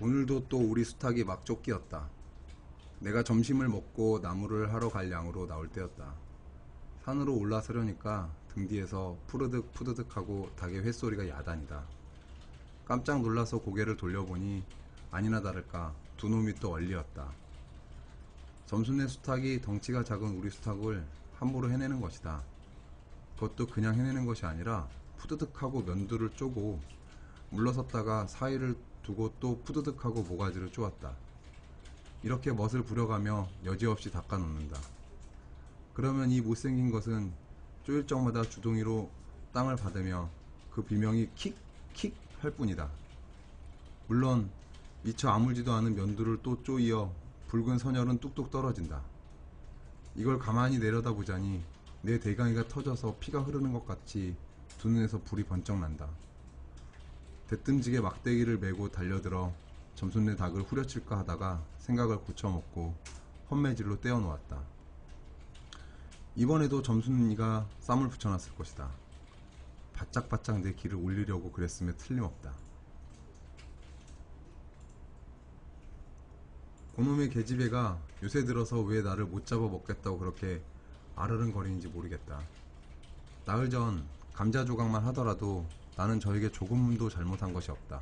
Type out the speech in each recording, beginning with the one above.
오늘도 또 우리 수탉이 막 쫓기었다. 내가 점심을 먹고 나무를 하러 갈 양으로 나올 때였다. 산으로 올라서려니까 등 뒤에서 푸르득 푸드득하고 닭의 횟소리가 야단이다. 깜짝 놀라서 고개를 돌려보니 아니나 다를까 두 놈이 또 얼리었다. 점순의 수탉이 덩치가 작은 우리 수탉을 함부로 해내는 것이다. 그것도 그냥 해내는 것이 아니라 푸드득하고 면두를 쪼고 물러섰다가 사이를 두고 또 푸드득하고 모가지를 쪼았다. 이렇게 멋을 부려가며 여지없이 닦아놓는다. 그러면 이 못생긴 것은 쪼일 적마다 주둥이로 땅을 받으며 그 비명이 킥, 킥 할 뿐이다. 물론 미처 아물지도 않은 면두를 또 쪼이어 붉은 선혈은 뚝뚝 떨어진다. 이걸 가만히 내려다보자니 내 대강이가 터져서 피가 흐르는 것 같이 두 눈에서 불이 번쩍 난다. 대뜸지게 막대기를 메고 달려들어 점순내 닭을 후려칠까 하다가 생각을 고쳐먹고 헛매질로 떼어놓았다. 이번에도 점순이가 쌈을 붙여놨을 것이다. 바짝바짝 내 길을 올리려고 그랬음에 틀림없다. 고놈의 계집애가 요새 들어서 왜 나를 못 잡아 먹겠다고 그렇게 아르른거리는지 모르겠다. 나흘 전 감자 조각만 하더라도 나는 저에게 조금도 잘못한 것이 없다.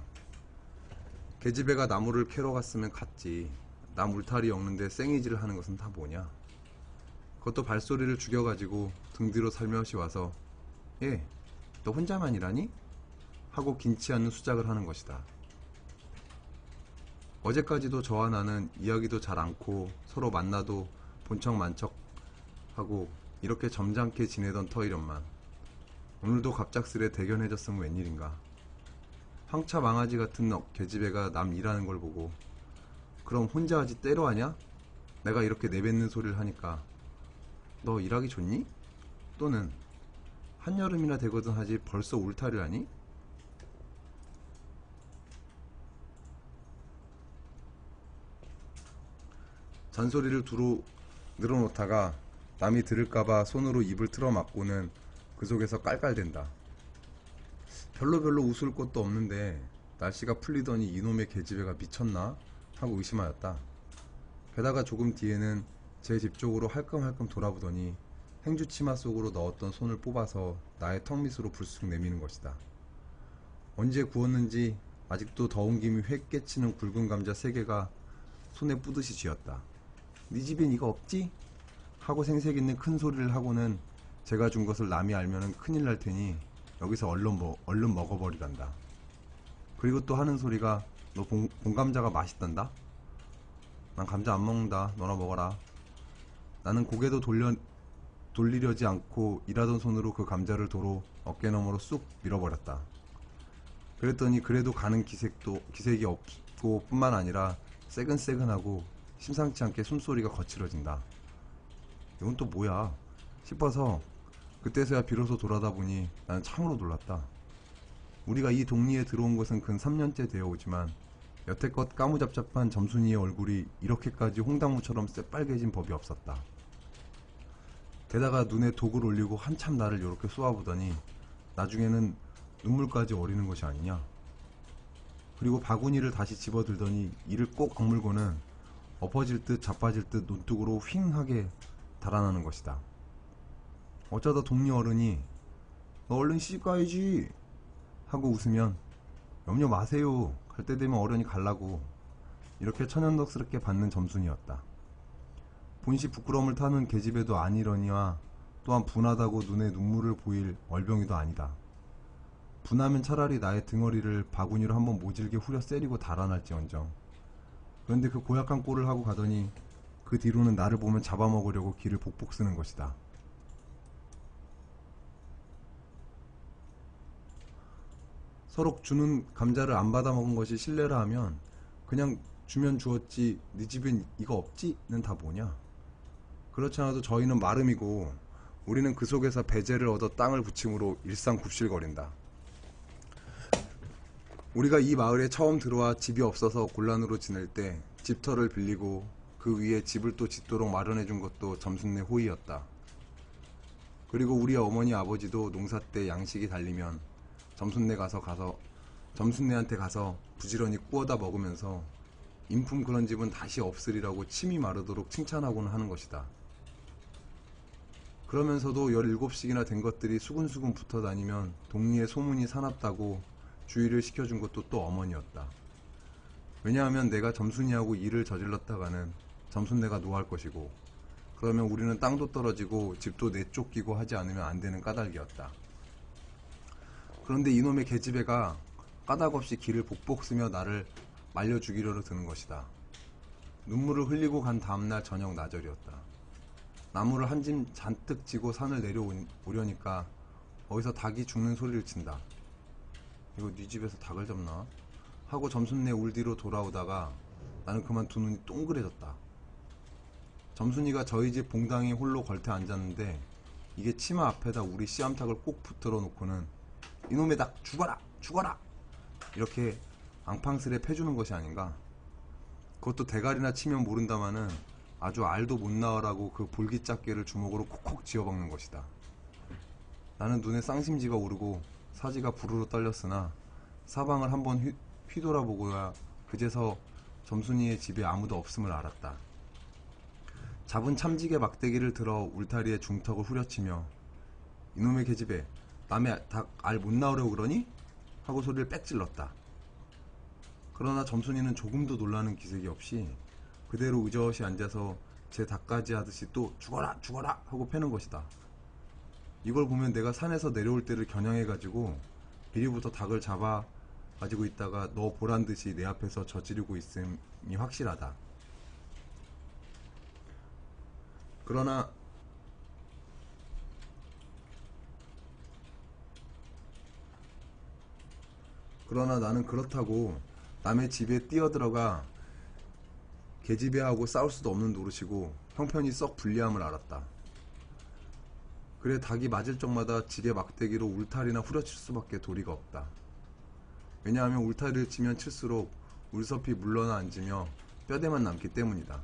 계집애가 나무를 캐러 갔으면 갔지. 나 물타리 엮는데 생이질을 하는 것은 다 뭐냐? 그것도 발소리를 죽여가지고 등 뒤로 살며시 와서 예, 너 혼자만 일하니? 하고 긴치 않는 수작을 하는 것이다. 어제까지도 저와 나는 이야기도 잘 않고 서로 만나도 본척 만척 하고 이렇게 점잖게 지내던 터이련만 오늘도 갑작스레 대견해졌으면 웬일인가 황차 망아지 같은 너- 계집애가 남 일하는 걸 보고 그럼 혼자 하지 때로 하냐? 내가 이렇게 내뱉는 소리를 하니까 너 일하기 좋니? 또는 한여름이나 되거든 하지 벌써 울타리 하니? 잔소리를 두루 늘어놓다가 남이 들을까봐 손으로 입을 틀어막고는 그 속에서 깔깔댄다. 별로 별로 웃을 것도 없는데 날씨가 풀리더니 이놈의 계집애가 미쳤나? 하고 의심하였다. 게다가 조금 뒤에는 제 집 쪽으로 할끔할끔 돌아보더니 행주 치마 속으로 넣었던 손을 뽑아서 나의 턱 밑으로 불쑥 내미는 것이다. 언제 구웠는지 아직도 더운 김이 획 깨치는 굵은 감자 세 개가 손에 뿌듯이 쥐었다. 네 집엔 이거 없지? 하고 생색 있는 큰 소리를 하고는 제가 준 것을 남이 알면은 큰일 날 테니 여기서 얼른 먹, 얼른 먹어버리란다. 그리고 또 하는 소리가 너 본, 본감자가 맛있단다? 난 감자 안 먹는다. 너나 먹어라. 나는 고개도 돌려, 돌리려지 않고 일하던 손으로 그 감자를 도로 어깨 너머로 쑥 밀어버렸다. 그랬더니 그래도 가는 기색도, 기색이 없고 뿐만 아니라 새근새근하고 심상치 않게 숨소리가 거칠어진다. 이건 또 뭐야? 싶어서 그때서야 비로소 돌아다 보니 나는 참으로 놀랐다. 우리가 이 동리에 들어온 것은 근 3년째 되어 오지만 여태껏 까무잡잡한 점순이의 얼굴이 이렇게까지 홍당무처럼 새빨개진 법이 없었다. 게다가 눈에 독을 올리고 한참 나를 이렇게 쏘아보더니 나중에는 눈물까지 어리는 것이 아니냐. 그리고 바구니를 다시 집어들더니 이를 꼭 악물고는 엎어질 듯 자빠질 듯 논둑으로 휑하게 달아나는 것이다. 어쩌다 동리 어른이 너 얼른 시집 가야지 하고 웃으면 염려 마세요. 갈 때 되면 어른이 갈라고 이렇게 천연덕스럽게 받는 점순이었다. 본시 부끄러움을 타는 계집애도 아니러니와 또한 분하다고 눈에 눈물을 보일 얼병이도 아니다. 분하면 차라리 나의 등허리를 바구니로 한번 모질게 후려 세리고 달아날지언정. 그런데 그 고약한 꼴을 하고 가더니 그 뒤로는 나를 보면 잡아먹으려고 길을 복복 쓰는 것이다. 서로 주는 감자를 안 받아 먹은 것이 실례라 하면 그냥 주면 주었지 네 집엔 이거 없지는 다 뭐냐? 그렇지 않아도 저희는 마름이고 우리는 그 속에서 배제를 얻어 땅을 부침으로 일상 굽실거린다. 우리가 이 마을에 처음 들어와 집이 없어서 곤란으로 지낼 때 집터를 빌리고 그 위에 집을 또 짓도록 마련해 준 것도 점순내 호의였다. 그리고 우리 어머니 아버지도 농사 때 양식이 달리면 점순내 가서 가서 점순네한테 가서 부지런히 구워다 먹으면서 인품 그런 집은 다시 없으리라고 침이 마르도록 칭찬하고는 하는 것이다. 그러면서도 17씩이나 된 것들이 수근수근 붙어 다니면 동리에 소문이 사납다고 주의를 시켜준 것도 또 어머니였다. 왜냐하면 내가 점순이하고 일을 저질렀다가는 점순내가 노할 것이고 그러면 우리는 땅도 떨어지고 집도 내쫓기고 하지 않으면 안 되는 까닭이었다. 그런데 이놈의 계집애가 까닭없이 길을 복복 쓰며 나를 말려 죽이려고 드는 것이다. 눈물을 흘리고 간 다음날 저녁 나절이었다. 나무를 한 짐 잔뜩 지고 산을 내려오려니까 어디서 닭이 죽는 소리를 친다. 이거 네 집에서 닭을 잡나? 하고 점순내 울 뒤로 돌아오다가 나는 그만 두 눈이 동그래졌다. 점순이가 저희 집 봉당에 홀로 걸터 앉았는데 이게 치마 앞에다 우리 씨암탉을 꼭 붙들어 놓고는 이놈의 닭 죽어라 죽어라. 이렇게 앙팡스레 패주는 것이 아닌가. 그것도 대가리나 치면 모른다마는 아주 알도 못 나으라고 그 볼기짝개를 주먹으로 콕콕 쥐어박는 것이다. 나는 눈에 쌍심지가 오르고 사지가 부르르 떨렸으나 사방을 한번 휘, 휘돌아보고야 그제서 점순이의 집에 아무도 없음을 알았다. 잡은 참지개 막대기를 들어 울타리에 중턱을 후려치며 이놈의 계집애 남의 닭알못 나오려고 그러니? 하고 소리를 빽 질렀다. 그러나 점순이는 조금도 놀라는 기색이 없이 그대로 의젓이 앉아서 제 닭까지 하듯이 또 죽어라 죽어라 하고 패는 것이다. 이걸 보면 내가 산에서 내려올 때를 겨냥해가지고 이리부터 닭을 잡아 가지고 있다가 너 보란 듯이 내 앞에서 저지르고 있음이 확실하다. 그러나 그러나 나는 그렇다고 남의 집에 뛰어들어가 계집애하고 싸울 수도 없는 노릇이고 형편이 썩 불리함을 알았다. 그래 닭이 맞을 적마다 지게 막대기로 울타리나 후려칠 수밖에 도리가 없다. 왜냐하면 울타리를 치면 칠수록 울섭이 물러나 앉으며 뼈대만 남기 때문이다.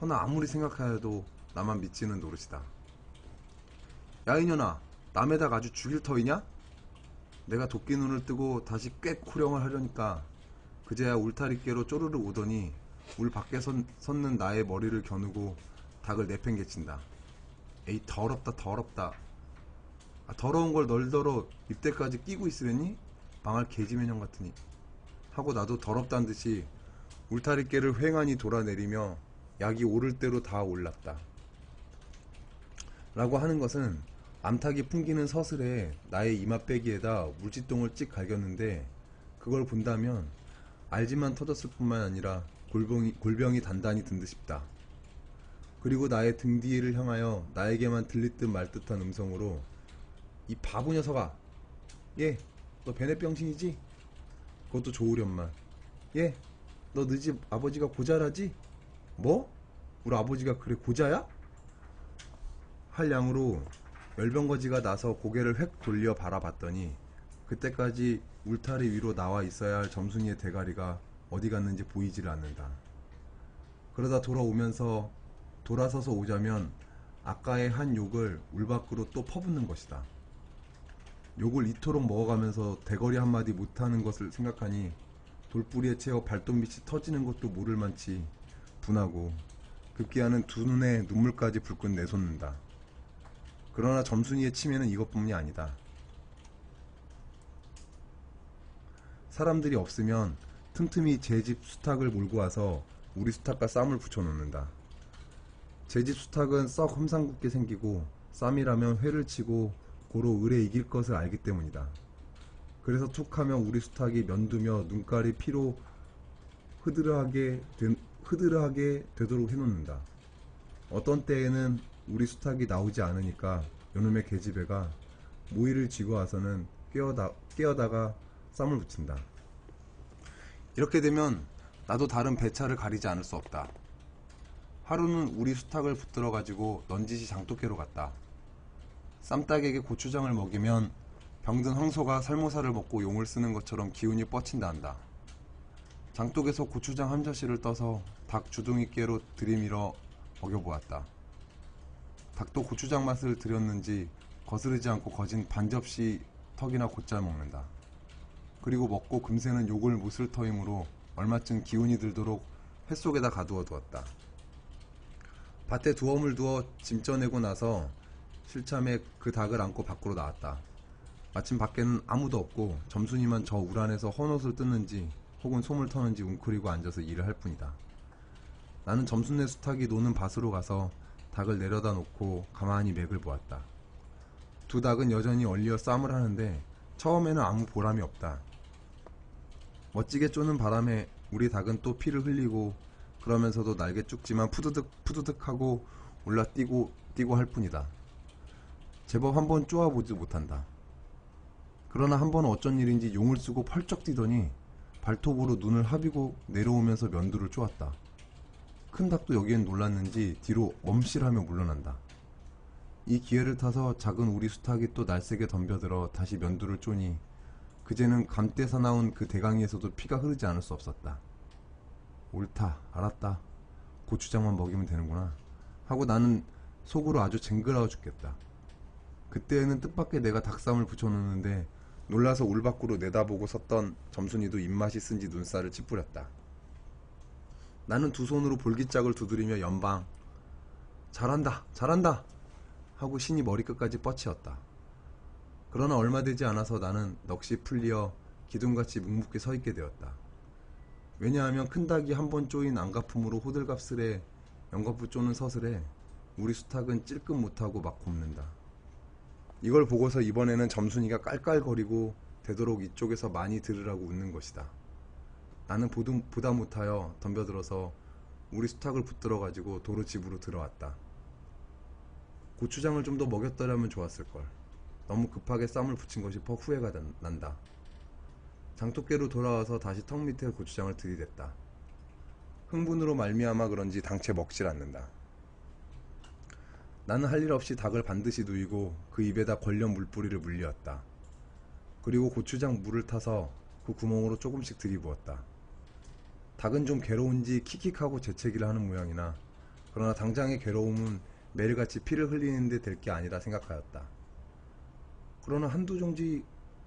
허나 아무리 생각하여도 나만 믿지는 노릇이다. 야 이년아 남의 닭 아주 죽일 터이냐? 내가 도끼 눈을 뜨고 다시 꽤 호령을 하려니까 그제야 울타리께로 쪼르르 오더니 울 밖에 선, 섰는 나의 머리를 겨누고 닭을 내팽개친다. 에이 더럽다 더럽다. 아, 더러운 걸 널더러 입대까지 끼고 있으려니? 망할 개지면형 같으니. 하고 나도 더럽다는 듯이 울타리께를 횡하니 돌아내리며 약이 오를 대로 다 올랐다. 라고 하는 것은 암탉이 풍기는 서슬에 나의 이마빼기에다 물지똥을 찍 갈겼는데 그걸 본다면 알지만 터졌을 뿐만 아니라 골병이, 골병이 단단히 든 듯 싶다. 그리고 나의 등 뒤를 향하여 나에게만 들릴 듯말 듯한 음성으로 이 바보 녀석아 예, 너 베네병신이지? 그것도 좋으련만 예, 너너집 아버지가 고자라지? 뭐? 우리 아버지가 그래 고자야? 할 양으로 열병거지가 나서 고개를 획 돌려 바라봤더니 그때까지 울타리 위로 나와 있어야 할 점순이의 대가리가 어디 갔는지 보이지를 않는다. 그러다 돌아오면서 돌아서서 오자면 아까의 한 욕을 울 밖으로 또 퍼붓는 것이다. 욕을 이토록 먹어가면서 대거리 한마디 못하는 것을 생각하니 돌뿌리에 채워 발톱밑이 터지는 것도 모를 만치 분하고 급기야는 두 눈에 눈물까지 불끈 내솟는다. 그러나 점순이의 치매는 이것뿐이 아니다. 사람들이 없으면 틈틈이 제 집 수탉을 몰고 와서 우리 수탉과 쌈을 붙여놓는다. 제 집 수탉은 썩 험상궂게 생기고 쌈이라면 회를 치고 고로 을에 이길 것을 알기 때문이다. 그래서 툭하면 우리 수탉이 면두며 눈깔이 피로 흐드러하게, 되, 흐드러하게 되도록 해놓는다. 어떤 때에는 우리 수탉이 나오지 않으니까 요놈의 계집애가 모이를 쥐고 와서는 깨어다, 깨어다가 쌈을 붙인다. 이렇게 되면 나도 다른 배차를 가리지 않을 수 없다. 하루는 우리 수탉을 붙들어 가지고 넌지시 장독회로 갔다. 쌈닭에게 고추장을 먹이면 병든 황소가 살모사를 먹고 용을 쓰는 것처럼 기운이 뻗친다 한다. 장독에서 고추장 한 젖씨를 떠서 닭 주둥이깨로 들이밀어 먹여보았다. 닭도 고추장 맛을 들였는지 거스르지 않고 거진 반 접시 턱이나 곧잘 먹는다. 그리고 먹고 금세는 욕을 못쓸 터이므로 얼마쯤 기운이 들도록 햇속에다 가두어 두었다. 밭에 두엄을 두어 짐 쪄내고 나서 실참에 그 닭을 안고 밖으로 나왔다. 마침 밖에는 아무도 없고 점순이만 저 우란에서 헌옷을 뜯는지 혹은 솜을 터는지 웅크리고 앉아서 일을 할 뿐이다. 나는 점순네 수탉이 노는 밭으로 가서 닭을 내려다 놓고 가만히 맥을 보았다. 두 닭은 여전히 얼리어 싸움을 하는데 처음에는 아무 보람이 없다. 멋지게 쪼는 바람에 우리 닭은 또 피를 흘리고 그러면서도 날개 쭉지만 푸드득 푸드득 하고 올라 뛰고 뛰고 할 뿐이다. 제법 한 번 쪼아보지 못한다. 그러나 한 번은 어쩐 일인지 용을 쓰고 펄쩍 뛰더니 발톱으로 눈을 하비고 내려오면서 면두를 쪼았다. 큰 닭도 여기엔 놀랐는지 뒤로 엄실하며 물러난다. 이 기회를 타서 작은 우리 수탉이 또 날쌔게 덤벼들어 다시 면두를 쪼니 그제는 감대사 나온 그 대강이에서도 피가 흐르지 않을 수 없었다. 옳다, 알았다. 고추장만 먹이면 되는구나. 하고 나는 속으로 아주 쟁그라워 죽겠다. 그때에는 뜻밖의 내가 닭쌈을 붙여놓는데 놀라서 울 밖으로 내다보고 섰던 점순이도 입맛이 쓴지 눈살을 찌푸렸다. 나는 두 손으로 볼기짝을 두드리며 연방 잘한다 잘한다 하고 신이 머리끝까지 뻗치었다. 그러나 얼마 되지 않아서 나는 넋이 풀리어 기둥같이 묵묵히 서 있게 되었다. 왜냐하면 큰 닭이 한 번 쪼인 안가품으로 호들갑스레 연거푸 쪼는 서슬에 우리 수탉은 찔끔 못하고 막 곱는다. 이걸 보고서 이번에는 점순이가 깔깔거리고 되도록 이쪽에서 많이 들으라고 웃는 것이다. 나는 보도, 보다 못하여 덤벼들어서 우리 수탉을 붙들어 가지고 도로 집으로 들어왔다. 고추장을 좀 더 먹였더라면 좋았을걸. 너무 급하게 쌈을 붙인 것이 퍽 후회가 난- 난다. 장독깨로 돌아와서 다시 턱 밑에 고추장을 들이댔다. 흥분으로 말미암아 그런지 당체 먹질 않는다. 나는 할 일 없이 닭을 반드시 누이고 그 입에다 걸려 물뿌리를 물리었다. 그리고 고추장 물을 타서 그 구멍으로 조금씩 들이부었다. 닭은 좀 괴로운지 킥킥하고 재채기를 하는 모양이나 그러나 당장의 괴로움은 매일같이 피를 흘리는데 될 게 아니라 생각하였다. 그러나 한두 종지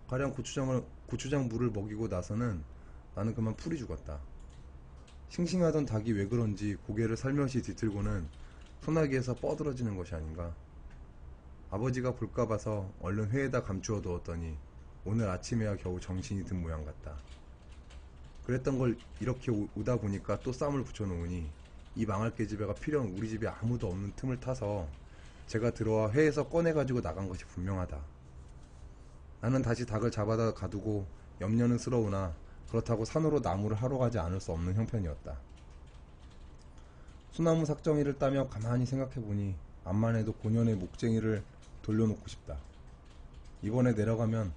가량 고추장을 고추장 물을 먹이고 나서는 나는 그만 풀이 죽었다. 싱싱하던 닭이 왜 그런지 고개를 살며시 뒤틀고는 소나기에서 뻗어지는 것이 아닌가. 아버지가 볼까 봐서 얼른 회에다 감추어 두었더니 오늘 아침에야 겨우 정신이 든 모양 같다. 그랬던 걸 이렇게 오- 오다 보니까 또 쌈을 붙여놓으니 이 망할 계집애가 필연 우리 집에 아무도 없는 틈을 타서 제가 들어와 회에서 꺼내가지고 나간 것이 분명하다. 나는 다시 닭을 잡아다 가두고 염려는 스러우나 그렇다고 산으로 나무를 하러 가지 않을 수 없는 형편이었다. 소나무 삭정이를 따며 가만히 생각해보니 암만 해도 고년의 목쟁이를 돌려놓고 싶다. 이번에 내려가면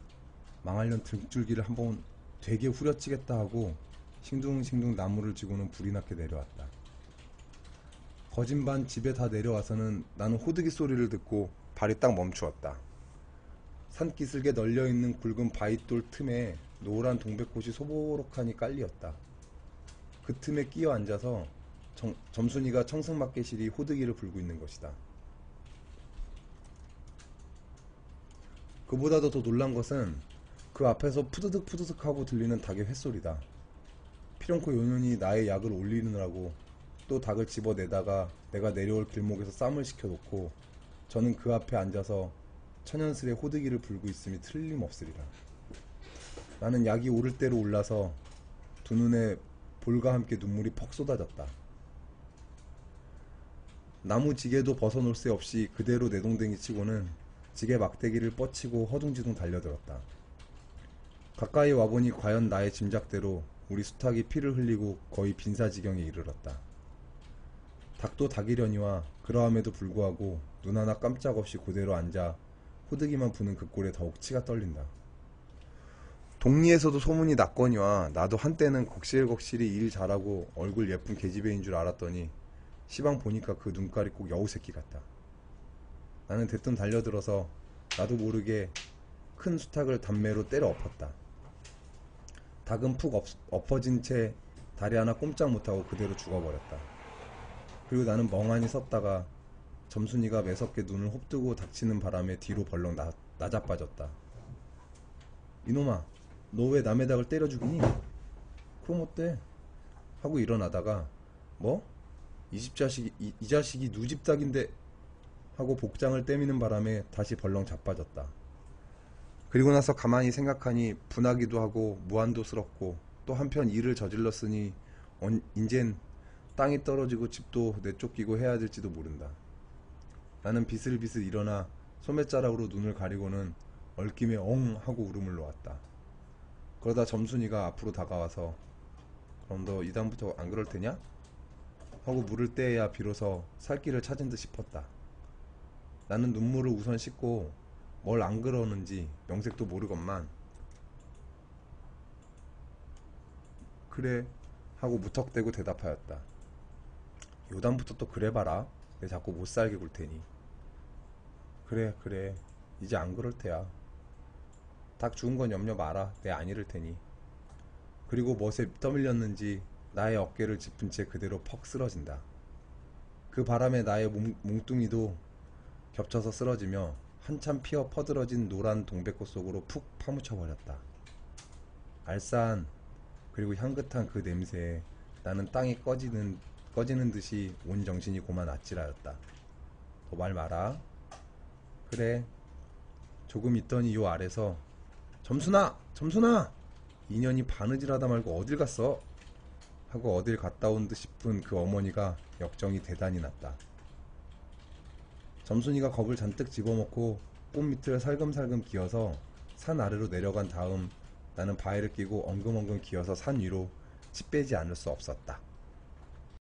망할년 등줄기를 한번 되게 후려치겠다 하고 싱둥싱둥 나무를 지고는 불이 나게 내려왔다. 거진 반 집에 다 내려와서는 나는 호드기 소리를 듣고 발이 딱 멈추었다. 산기슭에 널려있는 굵은 바위돌 틈에 노란 동백꽃이 소보록하니 깔리었다. 그 틈에 끼어 앉아서 정- 점순이가 청승맞게실이 호드기를 불고 있는 것이다. 그보다도 더 놀란 것은 그 앞에서 푸드득 푸드득 하고 들리는 닭의 횟소리다. 피렁코 요년이 나의 약을 올리느라고 또 닭을 집어내다가 내가 내려올 길목에서 쌈을 시켜놓고 저는 그 앞에 앉아서 천연스레 호드기를 불고 있음이 틀림없으리라. 나는 약이 오를 대로 올라서 두 눈에 볼과 함께 눈물이 퍽 쏟아졌다. 나무 지게도 벗어놓을 새 없이 그대로 내동댕이 치고는 지게 막대기를 뻗치고 허둥지둥 달려들었다. 가까이 와보니 과연 나의 짐작대로 우리 수탉이 피를 흘리고 거의 빈사지경에 이르렀다. 닭도 닭이려니와 그러함에도 불구하고 눈 하나 깜짝없이 그대로 앉아 호드기만 부는 그 꼴에 더욱 치가 떨린다. 동리에서도 소문이 났거니와 나도 한때는 걱실걱실이 일 잘하고 얼굴 예쁜 계집애인 줄 알았더니 시방 보니까 그 눈깔이 꼭 여우새끼 같다. 나는 대뜸 달려들어서 나도 모르게 큰 수탉을 단매로 때려 엎었다. 닭은 푹 엎, 엎어진 채 다리 하나 꼼짝 못하고 그대로 죽어버렸다. 그리고 나는 멍하니 섰다가 점순이가 매섭게 눈을 홉뜨고 닥치는 바람에 뒤로 벌렁 나, 나자빠졌다. 이놈아, 너 왜 남의 닭을 때려 죽이니? 그럼 어때? 하고 일어나다가 뭐? 이 집 자식이 이, 이 자식이 누집 닭인데 하고 복장을 떼미는 바람에 다시 벌렁 자빠졌다. 그리고 나서 가만히 생각하니 분하기도 하고 무한도스럽고 또 한편 일을 저질렀으니 언, 인젠 땅이 떨어지고 집도 내쫓기고 해야 될지도 모른다. 나는 비슬비슬 일어나 소매자락으로 눈을 가리고는 얽김에 엉 하고 울음을 놓았다. 그러다 점순이가 앞으로 다가와서 그럼 너 이다음부터 안 그럴 테냐? 하고 물을 떼야 비로소 살 길을 찾은 듯 싶었다. 나는 눈물을 우선 씻고 뭘 안 그러는지 명색도 모르건만 그래 하고 무턱대고 대답하였다. 요담부터 또 그래봐라. 내 자꾸 못 살게 굴 테니. 그래 그래 이제 안 그럴 테야. 닭 죽은 건 염려 마라. 내안 잃을 테니. 그리고 멋에 떠밀렸는지 나의 어깨를 짚은 채 그대로 퍽 쓰러진다. 그 바람에 나의 몸, 몽뚱이도 겹쳐서 쓰러지며 한참 피어 퍼들어진 노란 동백꽃 속으로 푹 파묻혀 버렸다. 알싸한 그리고 향긋한 그 냄새에 나는 땅이 꺼지는 꺼지는 듯이 온 정신이 고만 아찔하였다. 더말 마라. 그래. 조금 있더니 요 아래서 점순아, 점순아. 인연이 바느질하다 말고 어딜 갔어? 하고 어딜 갔다 온 듯 싶은 그 어머니가 역정이 대단히 났다. 점순이가 겁을 잔뜩 집어먹고 꽃 밑을 살금살금 기어서 산 아래로 내려간 다음 나는 바위를 끼고 엉금엉금 기어서 산 위로 치 빼지 않을 수 없었다.